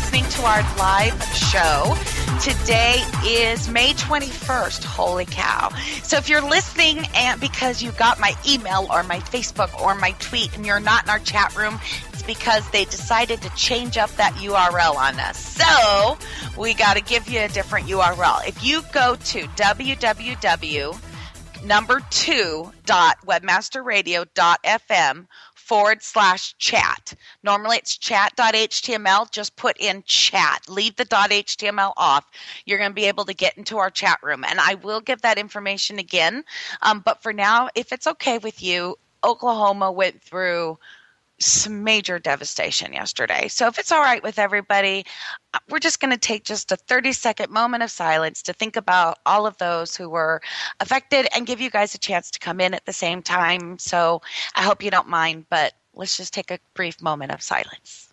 Listening to our live show, today is May 21st. Holy cow. So if you're listening and because you got my email or my Facebook or my tweet and you're not in our chat room, it's because they decided to change up that URL on us. So we got to give you a different URL. If you go to www number two dot webmasterradio.fm forward slash chat. Normally it's chat.html. Just put in chat. Leave the .html off. You're going to be able to get into our chat room. And I will give that information again. Um, but for now, if it's okay with you, Oklahoma went through some major devastation yesterday. So if it's all right with everybody, uh, we're just going to take just a 30 second moment of silence to think about all of those who were affected and give you guys a chance to come in at the same time. So I hope you don't mind, but let's just take a brief moment of silence.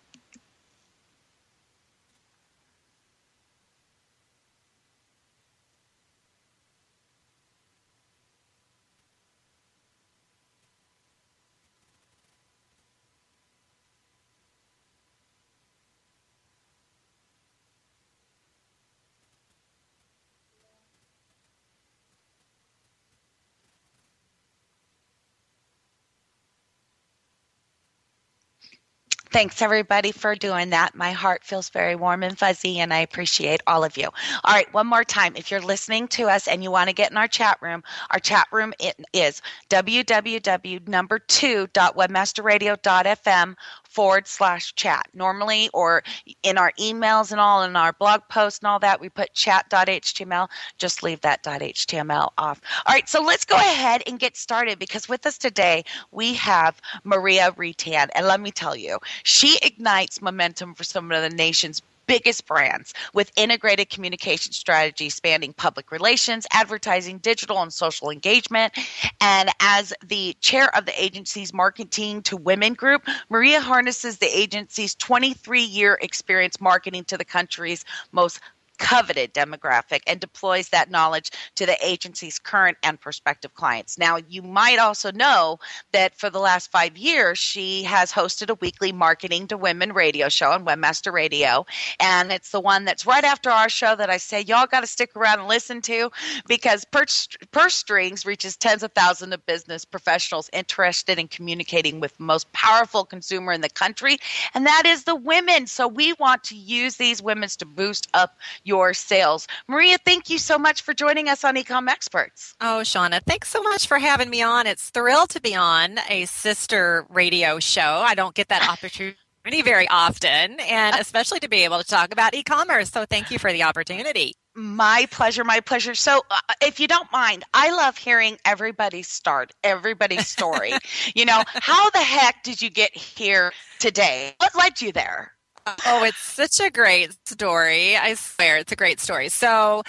Thanks everybody for doing that. My heart feels very warm and fuzzy, and I appreciate all of you. All right, one more time. If you're listening to us and you want to get in our chat room, our chat room is www.number2.webmasterradio.fm forward slash chat. Normally, or in our emails and all, in our blog posts and all that, we put chat.html. Just leave that .html off. All right, so let's go ahead and get started because with us today we have Maria Reitan, and let me tell you, she ignites momentum for some of the nation's biggest brands with integrated communication strategies spanning public relations, advertising, digital, and social engagement. And as the chair of the agency's marketing to women group, Maria harnesses the agency's 23 year experience marketing to the country's most coveted demographic and deploys that knowledge to the agency's current and prospective clients. Now, you might also know that for the last five years, she has hosted a weekly marketing to women radio show on Webmaster Radio. And it's the one that's right after our show that I say, y'all got to stick around and listen to because Purse, Purse Strings reaches tens of thousands of business professionals interested in communicating with the most powerful consumer in the country, and that is the women. So we want to use these women to boost up your sales. Maria, thank you so much for joining us on Ecom Experts. Oh, Shauna, thanks so much for having me on. It's thrilled to be on a sister radio show. I don't get that opportunity very often, and especially to be able to talk about e commerce. So, thank you for the opportunity. My pleasure, my pleasure. So, uh, if you don't mind, I love hearing everybody's start, everybody's story. you know, how the heck did you get here today? What led you there? Oh, it's such a great story. I swear, it's a great story. So,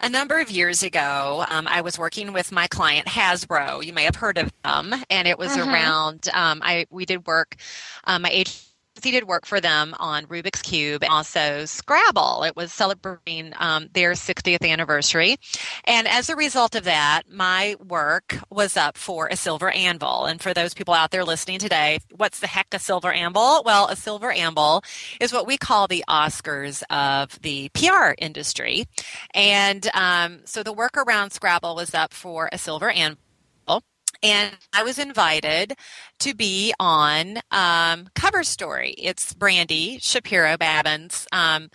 a number of years ago, um, I was working with my client Hasbro. You may have heard of them, and it was mm-hmm. around. Um, I we did work. Um, my age did work for them on Rubik's Cube and also Scrabble. It was celebrating um, their 60th anniversary. And as a result of that, my work was up for a silver anvil. And for those people out there listening today, what's the heck a silver anvil? Well, a silver anvil is what we call the Oscars of the PR industry. And um, so the work around Scrabble was up for a silver anvil and I was invited to be on um, Cover Story. It's Brandy Shapiro Babin's um,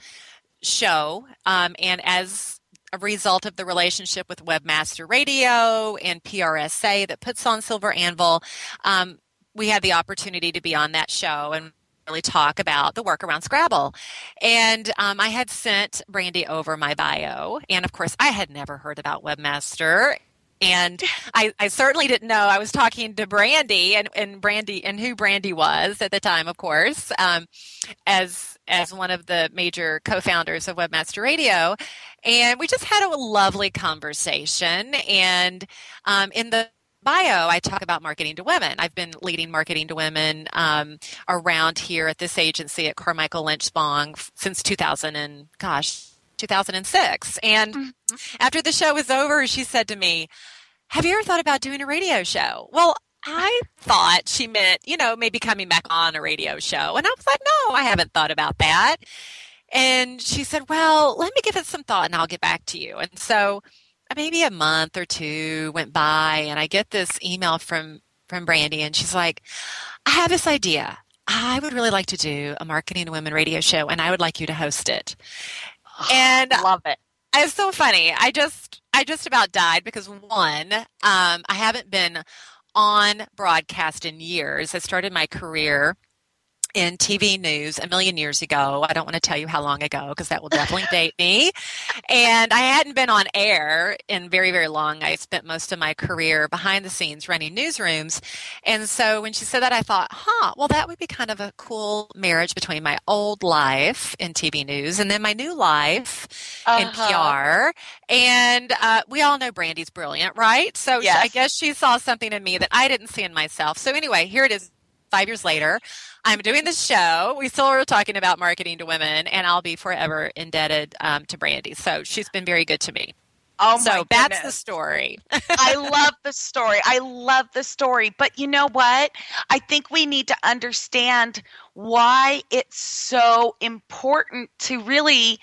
show, um, and as a result of the relationship with Webmaster Radio and PRSA that puts on Silver Anvil, um, we had the opportunity to be on that show and really talk about the work around Scrabble. And um, I had sent Brandy over my bio, and of course, I had never heard about Webmaster And I, I certainly didn't know. I was talking to Brandy and, and Brandy and who Brandy was at the time, of course, um, as as one of the major co-founders of Webmaster Radio, and we just had a lovely conversation. And um, in the bio, I talk about marketing to women. I've been leading marketing to women um, around here at this agency at Carmichael Lynch Spong since 2000 and gosh, 2006. And mm-hmm. after the show was over, she said to me, "Have you ever thought about doing a radio show?" Well, I thought she meant, you know, maybe coming back on a radio show. And I was like, no, I haven't thought about that. And she said, well, let me give it some thought and I'll get back to you. And so maybe a month or two went by and I get this email from from Brandy and she's like, I have this idea. I would really like to do a marketing women radio show and I would like you to host it. And love it. It's so funny. I just I just about died because one, um, I haven't been on broadcast in years. I started my career in TV news a million years ago. I don't want to tell you how long ago because that will definitely date me. And I hadn't been on air in very, very long. I spent most of my career behind the scenes running newsrooms. And so when she said that, I thought, huh, well, that would be kind of a cool marriage between my old life in TV news and then my new life uh-huh. in PR. And uh, we all know Brandy's brilliant, right? So yes. I guess she saw something in me that I didn't see in myself. So anyway, here it is five years later. I'm doing this show. We still are talking about marketing to women, and I'll be forever indebted um, to Brandy. So she's been very good to me. Oh so that's the story. I love the story. I love the story. But you know what? I think we need to understand why it's so important to really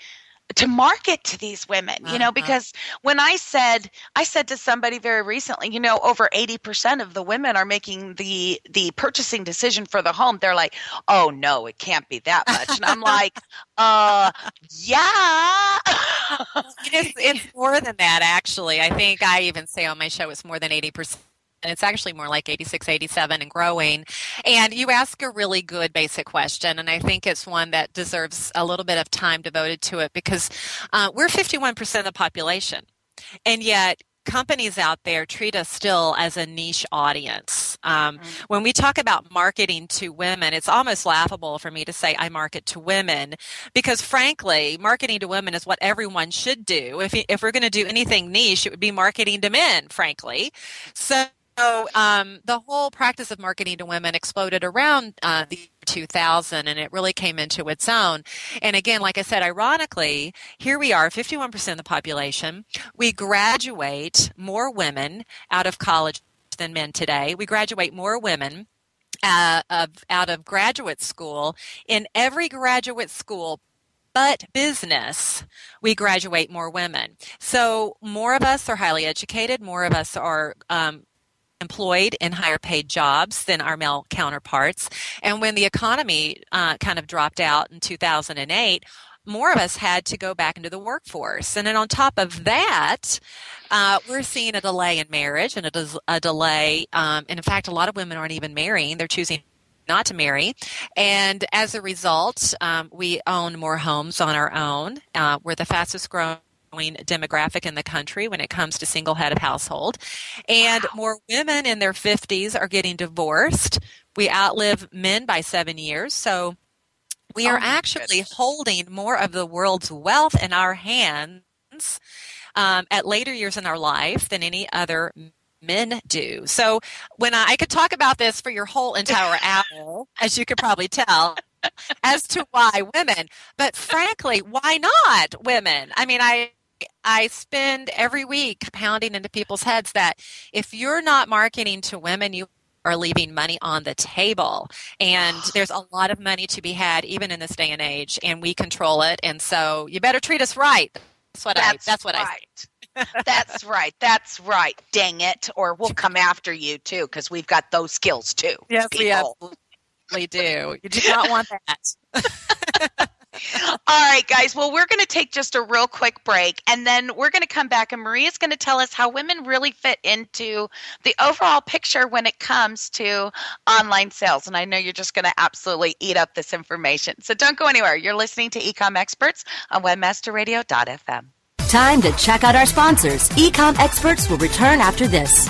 to market to these women you know uh-huh. because when i said i said to somebody very recently you know over 80% of the women are making the the purchasing decision for the home. They're like oh no it can't be that much. And i'm like uh yeah. It's, it's more than that actually. I think i even say on my show it's more than 80% and it's actually more like 86 87 and growing and you ask a really good basic question and i think it's one that deserves a little bit of time devoted to it because uh, we're 51% of the population and yet companies out there treat us still as a niche audience. Um, mm-hmm. When we talk about marketing to women, it's almost laughable for me to say I market to women because, frankly, marketing to women is what everyone should do. If, if we're going to do anything niche, it would be marketing to men, frankly. So so um, the whole practice of marketing to women exploded around uh, the 2000 and it really came into its own. And again, like I said, ironically, here we are, 51% of the population. We graduate more women out of college than men today. We graduate more women uh, of, out of graduate school. In every graduate school, but business, we graduate more women. So more of us are highly educated, more of us are um, employed in higher paid jobs than our male counterparts. And when the economy uh, kind of dropped out in 2008, more of us had to go back into the workforce. And then on top of that, uh, we're seeing a delay in marriage and a, des- a delay. Um, and in fact, a lot of women aren't even marrying, they're choosing not to marry. And as a result, um, we own more homes on our own. Uh, we're the fastest growing demographic in the country when it comes to single head of household. And wow. more women in their 50s are getting divorced. We outlive men by seven years. So we are oh actually goodness. holding more of the world's wealth in our hands um, at later years in our life than any other men do. So when I, I could talk about this for your whole entire hour, as you could probably tell, as to why women, but frankly, why not women? I mean, I I spend every week pounding into people's heads that if you're not marketing to women, you are leaving money on the table. And ah. there's a lot of money to be had even in this day and age, and we control it. And so you better treat us right. That's what that's I that's what right. I That's right. That's right. Dang it. Or we'll come after you too, because we've got those skills too. Yes, people. we absolutely do. You do not want that. All right, guys. Well, we're going to take just a real quick break and then we're going to come back and Maria's going to tell us how women really fit into the overall picture when it comes to online sales. And I know you're just going to absolutely eat up this information. So don't go anywhere. You're listening to Ecom Experts on webmasterradio.fm. Time to check out our sponsors. Ecom experts will return after this.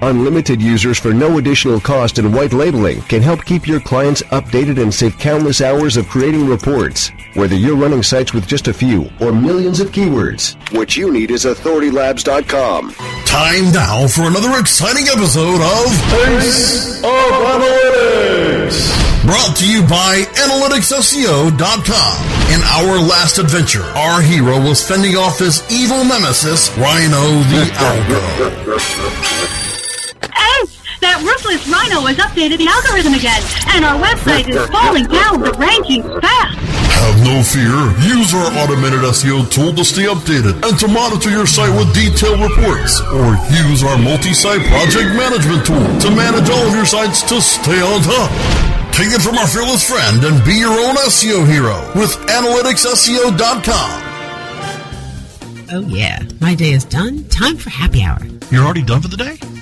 Unlimited users for no additional cost and white labeling can help keep your clients updated and save countless hours of creating reports. Whether you're running sites with just a few or millions of keywords, what you need is authoritylabs.com. Time now for another exciting episode of Ace of Analytics. Brought to you by AnalyticsSEO.com. In our last adventure, our hero was fending off his evil nemesis, Rhino the Algo. Ace! That ruthless rhino has updated the algorithm again, and our website is falling down the rankings fast. Have no fear. Use our automated SEO tool to stay updated and to monitor your site with detailed reports. Or use our multi-site project management tool to manage all of your sites to stay on top. Take it from our fearless friend and be your own SEO hero with AnalyticsSEO.com. Oh, yeah. My day is done. Time for happy hour. You're already done for the day?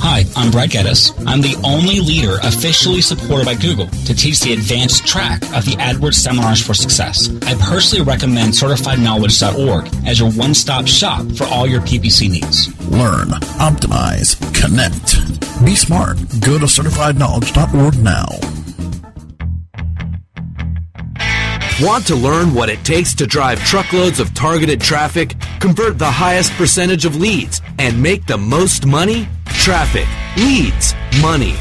Hi, I'm Brad Geddes. I'm the only leader officially supported by Google to teach the advanced track of the AdWords Seminars for Success. I personally recommend CertifiedKnowledge.org as your one-stop shop for all your PPC needs. Learn, optimize, connect. Be smart. Go to CertifiedKnowledge.org now. Want to learn what it takes to drive truckloads of targeted traffic, convert the highest percentage of leads, and make the most money? Traffic, leads, money.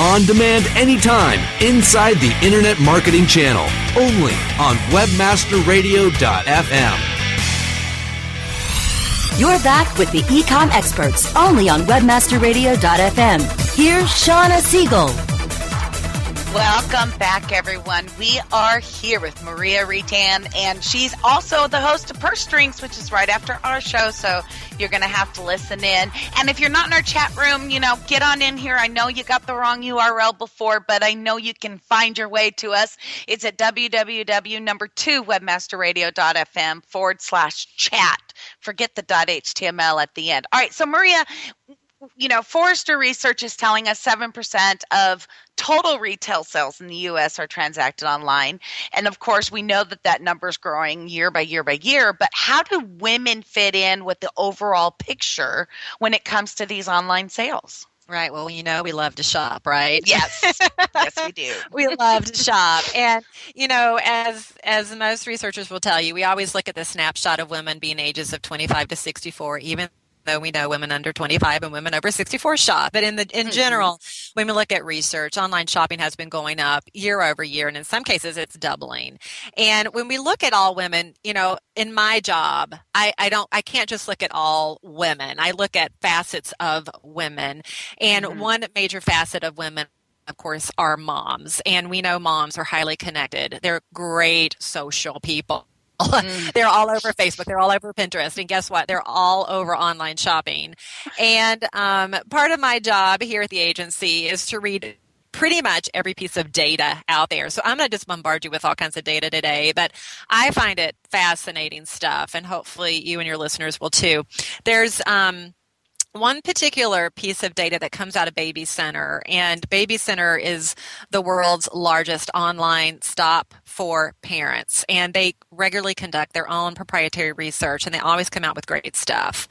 On demand anytime inside the Internet Marketing Channel. Only on WebmasterRadio.fm. You're back with the Ecom experts only on WebmasterRadio.fm. Here's Shauna Siegel. Welcome back, everyone. We are here with Maria Reitan, and she's also the host of Purse Strings, which is right after our show. So you're going to have to listen in. And if you're not in our chat room, you know, get on in here. I know you got the wrong URL before, but I know you can find your way to us. It's at www number two webmasterradio.fm forward slash chat. Forget the .html at the end. All right, so Maria, you know, Forrester research is telling us 7% of total retail sales in the US are transacted online. And of course, we know that that number is growing year by year by year. But how do women fit in with the overall picture when it comes to these online sales? Right. Well, you know, we love to shop, right? Yes. yes, we do. we love to shop. And, you know, as as most researchers will tell you, we always look at the snapshot of women being ages of 25 to 64, even though we know women under 25 and women over 64 shop. But in the in Mm-hmm. general, when we look at research, online shopping has been going up year over year, and in some cases, it's doubling. And when we look at all women, you know, in my job, I, I don't, I can't just look at all women. I look at facets of women, and Mhm. one major facet of women of course, are moms. And we know moms are highly connected. They're great social people. Mm. they're all over Facebook. They're all over Pinterest. And guess what? They're all over online shopping. And um, part of my job here at the agency is to read pretty much every piece of data out there. So I'm going to just bombard you with all kinds of data today, but I find it fascinating stuff. And hopefully you and your listeners will too. There's, um, one particular piece of data that comes out of Baby Center, and Baby Center is the world's largest online stop for parents, and they regularly conduct their own proprietary research, and they always come out with great stuff.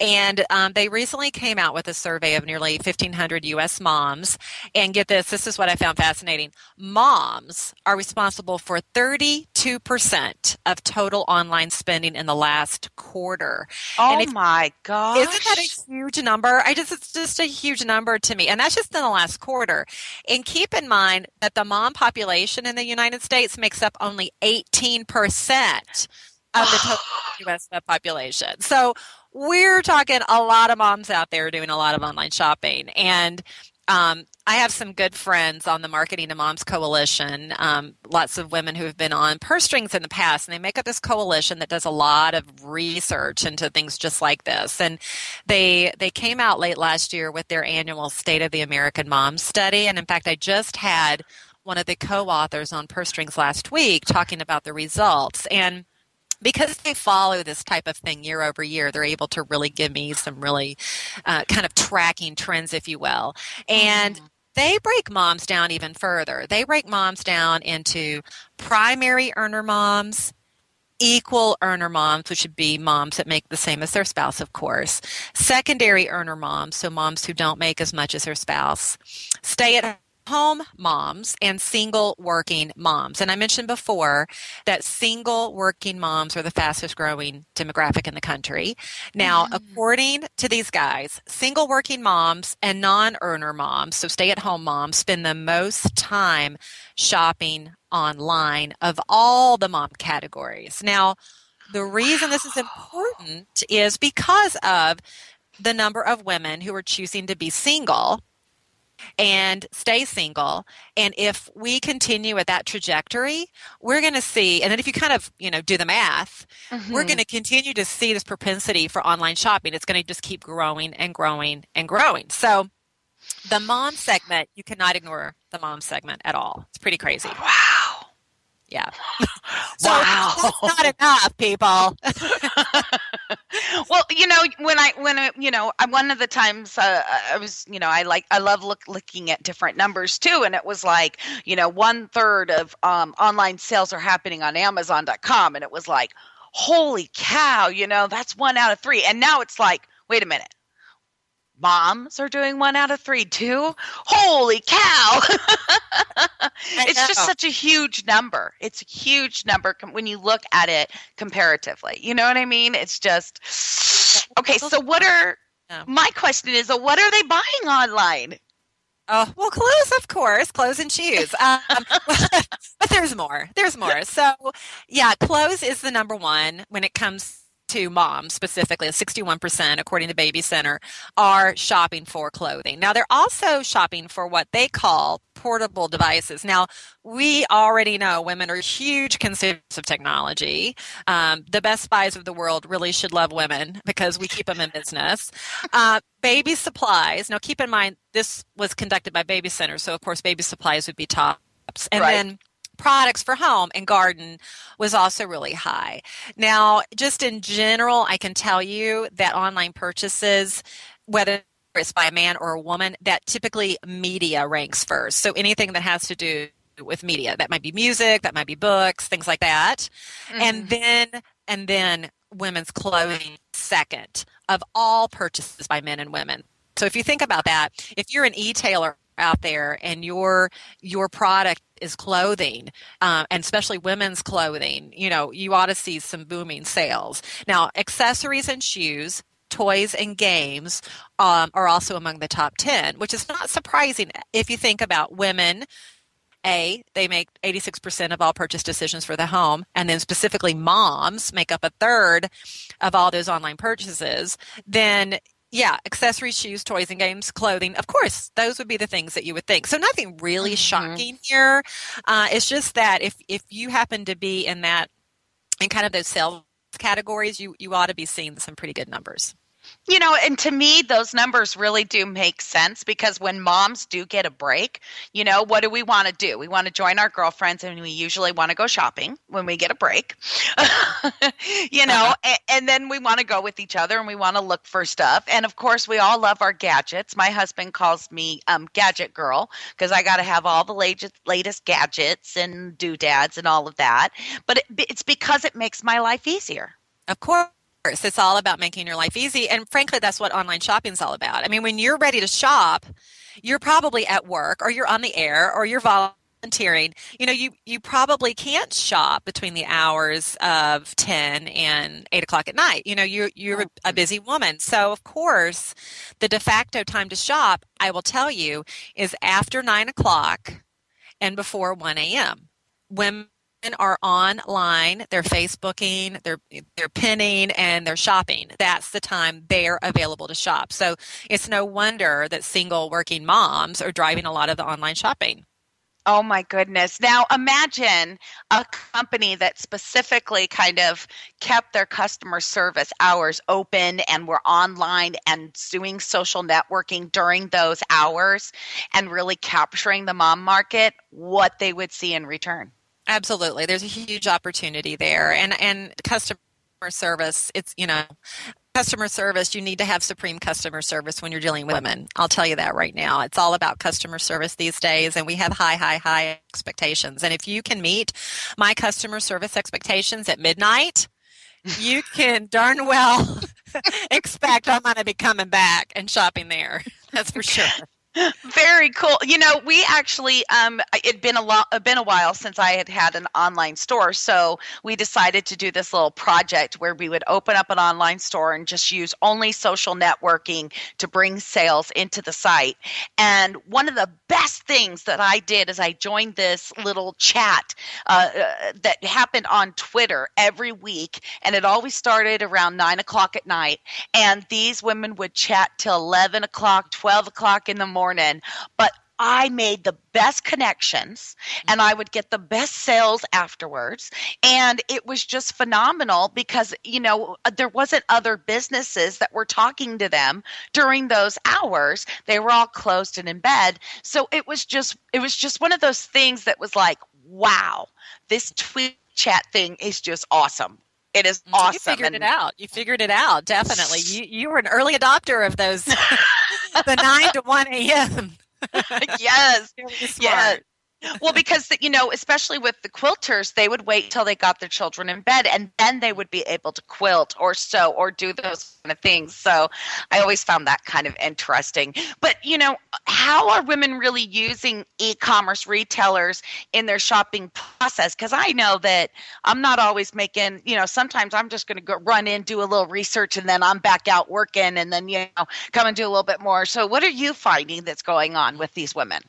And um, they recently came out with a survey of nearly 1,500 U.S. moms, and get this, this is what I found fascinating. Moms are responsible for 32% of total online spending in the last quarter. Oh if- my god isn't that a huge number? I just it's just a huge number to me. And that's just in the last quarter. And keep in mind that the mom population in the United States makes up only 18% of the total US population. So we're talking a lot of moms out there doing a lot of online shopping. And um, I have some good friends on the Marketing to Moms Coalition. Um, lots of women who have been on purse strings in the past, and they make up this coalition that does a lot of research into things just like this. And they they came out late last year with their annual State of the American Mom study. And in fact, I just had one of the co-authors on purse strings last week talking about the results and because they follow this type of thing year over year, they're able to really give me some really uh, kind of tracking trends, if you will. And mm. they break moms down even further. They break moms down into primary earner moms, equal earner moms, which would be moms that make the same as their spouse, of course, secondary earner moms, so moms who don't make as much as their spouse, stay at home moms and single working moms. And I mentioned before that single working moms are the fastest growing demographic in the country. Now, mm. according to these guys, single working moms and non earner moms, so stay at home moms, spend the most time shopping online of all the mom categories. Now, the reason this is important is because of the number of women who are choosing to be single and stay single. And if we continue at that trajectory we're going to see and then if you kind of you know do the math mm-hmm. we're going to continue to see this propensity for online shopping. It's going to just keep growing and growing and growing. So the mom segment you cannot ignore the mom segment at all. It's pretty crazy. Wow yeah. so wow. that's not enough, people. well, you know, when I when I, you know, I, one of the times uh, I was, you know, I like I love look, looking at different numbers too, and it was like, you know, one third of um, online sales are happening on Amazon.com, and it was like, holy cow, you know, that's one out of three, and now it's like, wait a minute, moms are doing one out of three too. Holy cow! it's just such a huge number. It's a huge number when you look at it comparatively. You know what I mean? It's just okay. So, what are my question is, what are they buying online? Oh, well, clothes, of course, clothes and shoes. Um, but there's more. There's more. So, yeah, clothes is the number one when it comes to moms specifically, 61% according to Baby Center, are shopping for clothing. Now, they're also shopping for what they call portable devices. Now, we already know women are huge consumers of technology. Um, the Best Buys of the world really should love women because we keep them in business. Uh, baby supplies. Now, keep in mind, this was conducted by Baby Center, so of course, baby supplies would be tops. And right. then products for home and garden was also really high. Now, just in general, I can tell you that online purchases, whether it's by a man or a woman, that typically media ranks first. So anything that has to do with media, that might be music, that might be books, things like that. Mm-hmm. And then and then women's clothing second of all purchases by men and women. So if you think about that, if you're an e-tailer out there and your your product is clothing uh, and especially women's clothing you know you ought to see some booming sales. Now accessories and shoes toys and games um, are also among the top 10 which is not surprising if you think about women a they make 86% of all purchase decisions for the home and then specifically moms make up a third of all those online purchases then yeah, accessories, shoes, toys, and games, clothing. Of course, those would be the things that you would think. So nothing really mm-hmm. shocking here. Uh, it's just that if if you happen to be in that in kind of those sales categories, you you ought to be seeing some pretty good numbers. You know, and to me, those numbers really do make sense because when moms do get a break, you know, what do we want to do? We want to join our girlfriends and we usually want to go shopping when we get a break, you know, uh-huh. and, and, then we want to go with each other and we want to look for stuff. And of course, we all love our gadgets. My husband calls me um, Gadget Girl because I got to have all the latest, latest gadgets and doodads and all of that. But it, it's because it makes my life easier. Of course it's all about making your life easy. And frankly, that's what online shopping is all about. I mean, when you're ready to shop, you're probably at work or you're on the air or you're volunteering. You know, you, you probably can't shop between the hours of 10 and 8 o'clock at night. You know, you're, you're a mm-hmm. busy woman. So, of course, the de facto time to shop, I will tell you, is after 9 o'clock and before 1 a.m. Women are online, they're Facebooking, they're they're pinning, and they're shopping. That's the time they're available to shop. So it's no wonder that single working moms are driving a lot of the online shopping. Oh my goodness. Now imagine a company that specifically kind of kept their customer service hours open and were online and doing social networking during those hours and really capturing the mom market, what they would see in return. Absolutely. There's a huge opportunity there. And and customer service, it's you know, customer service, you need to have supreme customer service when you're dealing with women. I'll tell you that right now. It's all about customer service these days, and we have high, high, high expectations. And if you can meet my customer service expectations at midnight, you can darn well expect I'm going to be coming back and shopping there. That's for sure. Very cool. You know, we actually um it'd been a lot been a while since I had had an online store, so we decided to do this little project where we would open up an online store and just use only social networking to bring sales into the site. And one of the best things that I did is I joined this little chat uh, uh, that happened on Twitter every week, and it always started around nine o'clock at night. And these women would chat till eleven o'clock, twelve o'clock in the morning morning, but I made the best connections and I would get the best sales afterwards. And it was just phenomenal because, you know, uh, there wasn't other businesses that were talking to them during those hours. They were all closed and in bed. So it was just, it was just one of those things that was like, wow, this tweet chat thing is just awesome. It is mm, awesome. You figured and, it out. You figured it out. Definitely. You you were an early adopter of those the nine to one a.m. yes. yes well, because you know, especially with the quilters, they would wait till they got their children in bed, and then they would be able to quilt or sew or do those kind of things. So, I always found that kind of interesting. But you know, how are women really using e-commerce retailers in their shopping process? Because I know that I'm not always making. You know, sometimes I'm just going to go run in, do a little research, and then I'm back out working, and then you know, come and do a little bit more. So, what are you finding that's going on with these women?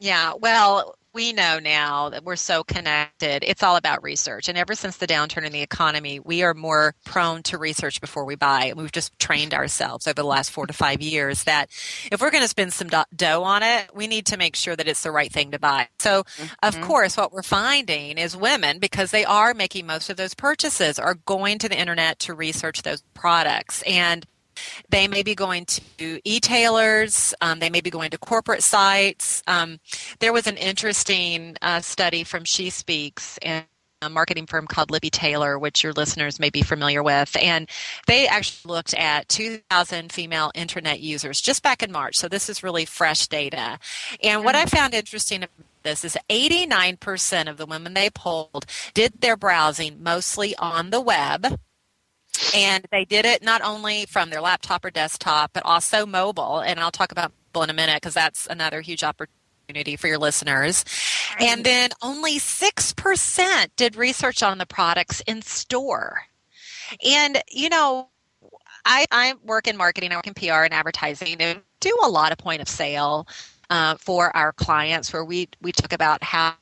Yeah, well, we know now that we're so connected, it's all about research. And ever since the downturn in the economy, we are more prone to research before we buy. We've just trained ourselves over the last four to five years that if we're going to spend some dough on it, we need to make sure that it's the right thing to buy. So, mm-hmm. of course, what we're finding is women, because they are making most of those purchases, are going to the internet to research those products. And they may be going to e-tailers. Um, they may be going to corporate sites. Um, there was an interesting uh, study from She Speaks and a marketing firm called Lippe Taylor, which your listeners may be familiar with. And they actually looked at 2,000 female internet users just back in March. So this is really fresh data. And what I mm-hmm. found interesting about this is 89% of the women they polled did their browsing mostly on the web and they did it not only from their laptop or desktop, but also mobile. And I'll talk about mobile in a minute because that's another huge opportunity for your listeners. And then only 6% did research on the products in store. And, you know, I, I work in marketing, I work in PR and advertising, and do a lot of point of sale uh, for our clients where we, we talk about how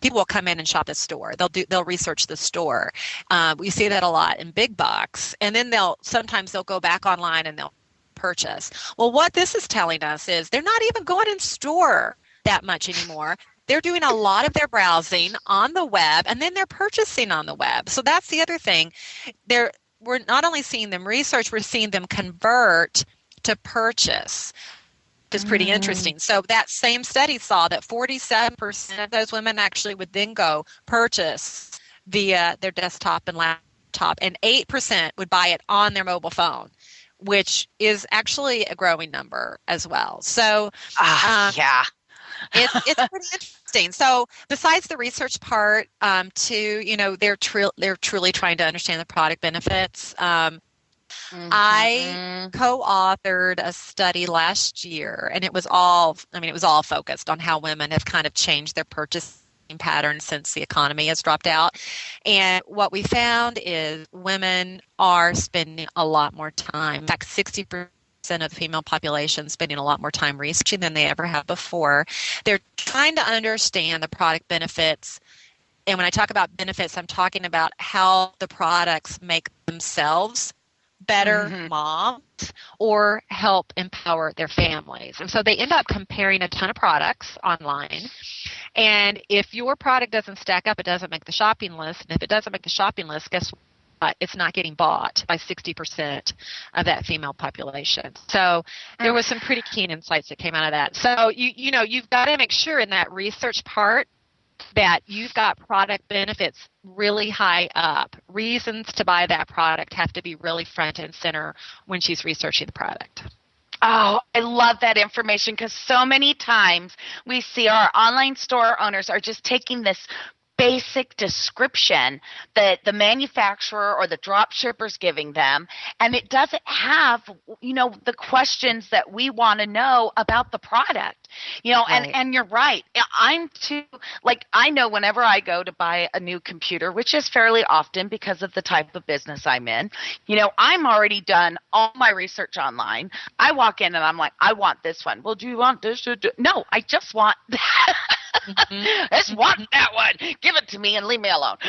people will come in and shop the store. They'll do they'll research the store. Uh, we see that a lot in big box, and then they'll sometimes they'll go back online and they'll purchase. Well, what this is telling us is they're not even going in store that much anymore. They're doing a lot of their browsing on the web, and then they're purchasing on the web. So that's the other thing. They're we're not only seeing them research, we're seeing them convert to purchase is pretty mm. interesting. So that same study saw that 47% of those women actually would then go purchase via their desktop and laptop, and 8% would buy it on their mobile phone, which is actually a growing number as well. So, uh, um, yeah. it's, it's pretty interesting. So, besides the research part, um, too, you know, they're tr- they're truly trying to understand the product benefits. Um, Mm-hmm. I co-authored a study last year and it was all I mean it was all focused on how women have kind of changed their purchasing patterns since the economy has dropped out. And what we found is women are spending a lot more time. In fact, 60% of the female population spending a lot more time researching than they ever have before. They're trying to understand the product benefits and when I talk about benefits, I'm talking about how the products make themselves better mm-hmm. moms or help empower their families. And so they end up comparing a ton of products online. And if your product doesn't stack up, it doesn't make the shopping list. And if it doesn't make the shopping list, guess what? It's not getting bought by 60% of that female population. So there was some pretty keen insights that came out of that. So you you know, you've got to make sure in that research part that you've got product benefits really high up. Reasons to buy that product have to be really front and center when she's researching the product. Oh, I love that information because so many times we see our online store owners are just taking this basic description that the manufacturer or the drop shipper is giving them. And it doesn't have you know the questions that we want to know about the product you know right. and and you're right. I'm too like i know whenever i go to buy a new computer which is fairly often because of the type of business i'm in you know i'm already done all my research online. I walk in and i'm like i want this one. Well do you want this? No i just want that just want that one. Give it to me and leave me alone.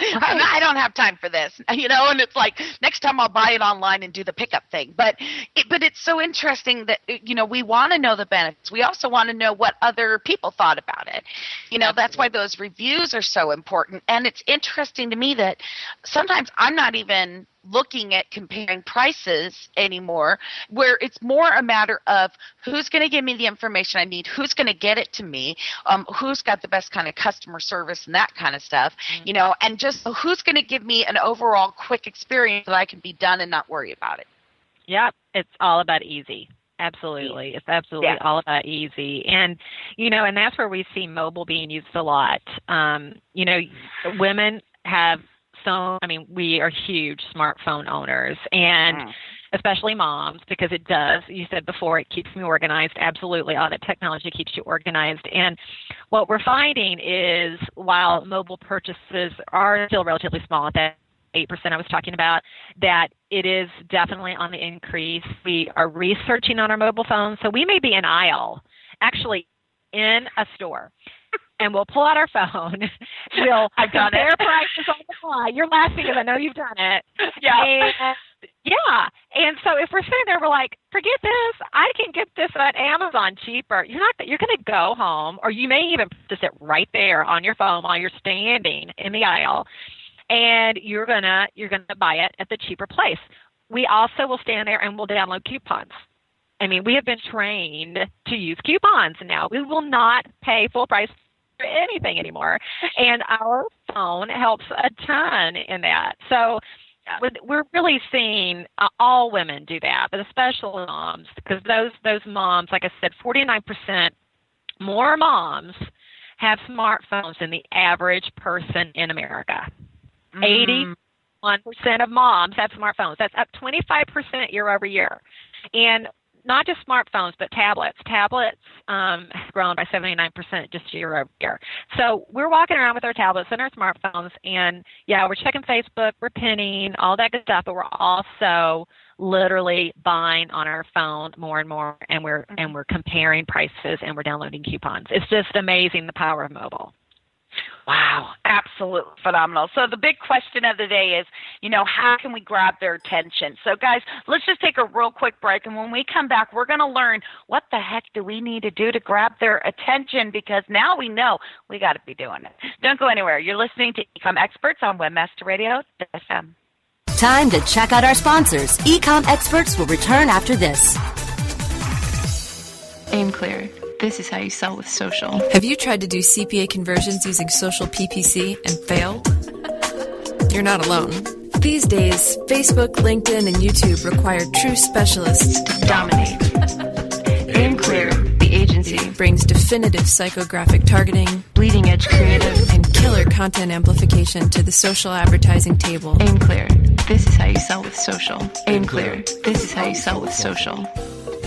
Right. I don't have time for this, you know. And it's like next time I'll buy it online and do the pickup thing. But it, but it's so interesting that uh, you know we want to know the benefits. We also want to know what other people thought about it. You know, Absolutely. that's why those reviews are so important. And it's interesting to me that sometimes I'm not even looking at comparing prices anymore where it's more a matter of who's going to give me the information i need who's going to get it to me um, who's got the best kind of customer service and that kind of stuff mm-hmm. you know and just who's going to give me an overall quick experience that i can be done and not worry about it yep it's all about easy Absolutely. It's absolutely yeah. all about easy. And, you know, and that's where we see mobile being used a lot. Um, you know, women have so I mean, we are huge smartphone owners and mm. especially moms because it does, you said before, it keeps me organized. Absolutely. All that technology keeps you organized. And what we're finding is while mobile purchases are still relatively small at that 8% I was talking about, that it is definitely on the increase. We are researching on our mobile phones. So we may be in aisle, actually in a store and we'll pull out our phone. We'll I've done compare it. prices on the fly. You're laughing because I know you've done it. Yeah. And, yeah. And so if we're sitting there, we're like, forget this. I can get this at Amazon cheaper. You're not. You're going to go home, or you may even purchase it right there on your phone while you're standing in the aisle, and you're gonna you're gonna buy it at the cheaper place. We also will stand there and we'll download coupons. I mean, we have been trained to use coupons now. We will not pay full price anything anymore. And our phone helps a ton in that. So we're really seeing uh, all women do that, but especially moms, because those those moms, like I said, 49% more moms have smartphones than the average person in America. Mm. 81% of moms have smartphones. That's up 25% year over year. And not just smartphones, but tablets. Tablets um, have grown by 79% just year over year. So we're walking around with our tablets and our smartphones, and yeah, we're checking Facebook, we're pinning, all that good stuff, but we're also literally buying on our phone more and more, and we're and we're comparing prices and we're downloading coupons. It's just amazing the power of mobile. Wow, absolutely phenomenal. So the big question of the day is, you know, how can we grab their attention? So guys, let's just take a real quick break and when we come back, we're going to learn what the heck do we need to do to grab their attention because now we know we got to be doing it. Don't go anywhere. You're listening to Ecom Experts on Webmaster Radio FM. Time to check out our sponsors. Ecom Experts will return after this. Aim clear this is how you sell with social. Have you tried to do CPA conversions using social PPC and failed? You're not alone. These days, Facebook, LinkedIn, and YouTube require true specialists to dominate. Aim Clear, the agency, brings definitive psychographic targeting, bleeding edge creative, and killer content amplification to the social advertising table. Aim Clear, this is how you sell with social. Aim Clear, this is how you sell with social.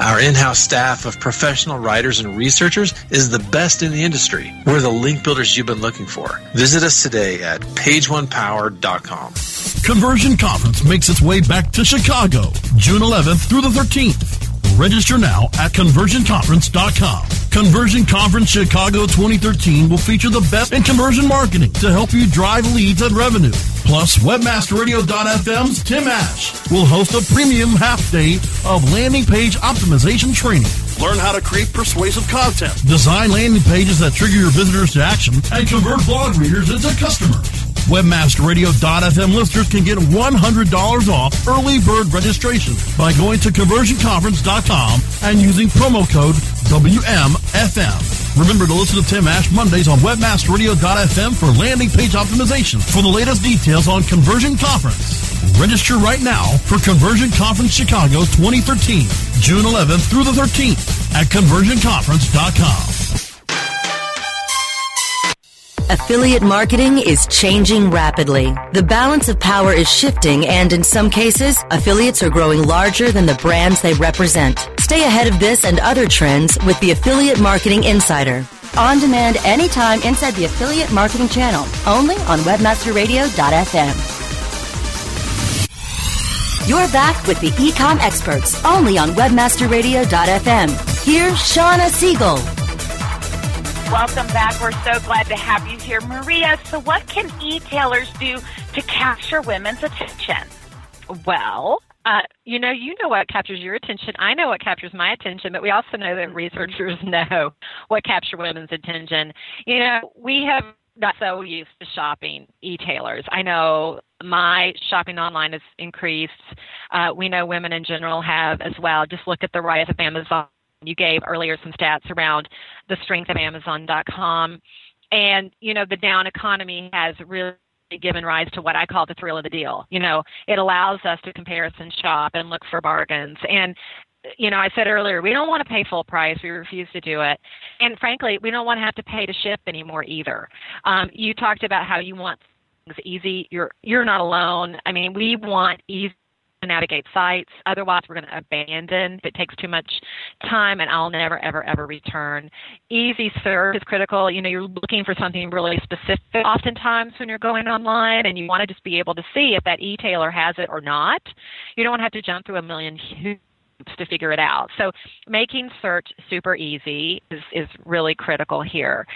Our in-house staff of professional writers and researchers is the best in the industry. We're the link builders you've been looking for. Visit us today at pageonepower.com. Conversion Conference makes its way back to Chicago, June 11th through the 13th. Register now at conversionconference.com. Conversion Conference Chicago 2013 will feature the best in conversion marketing to help you drive leads and revenue. Plus, WebmasterRadio.fm's Tim Ash will host a premium half day of landing page optimization training. Learn how to create persuasive content, design landing pages that trigger your visitors to action, and convert blog readers into customers. WebmasterRadio.fm listeners can get $100 off early bird registration by going to conversionconference.com and using promo code WMFM. Remember to listen to Tim Ash Mondays on WebmasterRadio.fm for landing page optimization. For the latest details on Conversion Conference, register right now for Conversion Conference Chicago 2013, June 11th through the 13th at conversionconference.com. Affiliate marketing is changing rapidly. The balance of power is shifting and in some cases, affiliates are growing larger than the brands they represent. Stay ahead of this and other trends with the Affiliate Marketing Insider. On demand anytime inside the Affiliate Marketing channel, only on webmasterradio.fm. You're back with the Ecom Experts, only on webmasterradio.fm. Here's Shauna Siegel. Welcome back. We're so glad to have you here, Maria. So, what can e-tailers do to capture women's attention? Well, uh, you know, you know what captures your attention. I know what captures my attention, but we also know that researchers know what captures women's attention. You know, we have got so used to shopping e-tailers. I know my shopping online has increased. Uh, we know women in general have as well. Just look at the rise of Amazon you gave earlier some stats around the strength of Amazon.com. And, you know, the down economy has really given rise to what I call the thrill of the deal. You know, it allows us to comparison shop and look for bargains. And, you know, I said earlier, we don't want to pay full price. We refuse to do it. And frankly, we don't want to have to pay to ship anymore either. Um, you talked about how you want things easy. You're you're not alone. I mean, we want easy navigate sites. Otherwise, we're going to abandon if it takes too much time, and I'll never, ever, ever return. Easy search is critical. You know, you're looking for something really specific oftentimes when you're going online, and you want to just be able to see if that e-tailer has it or not. You don't have to jump through a million hoops to figure it out. So making search super easy is, is really critical here.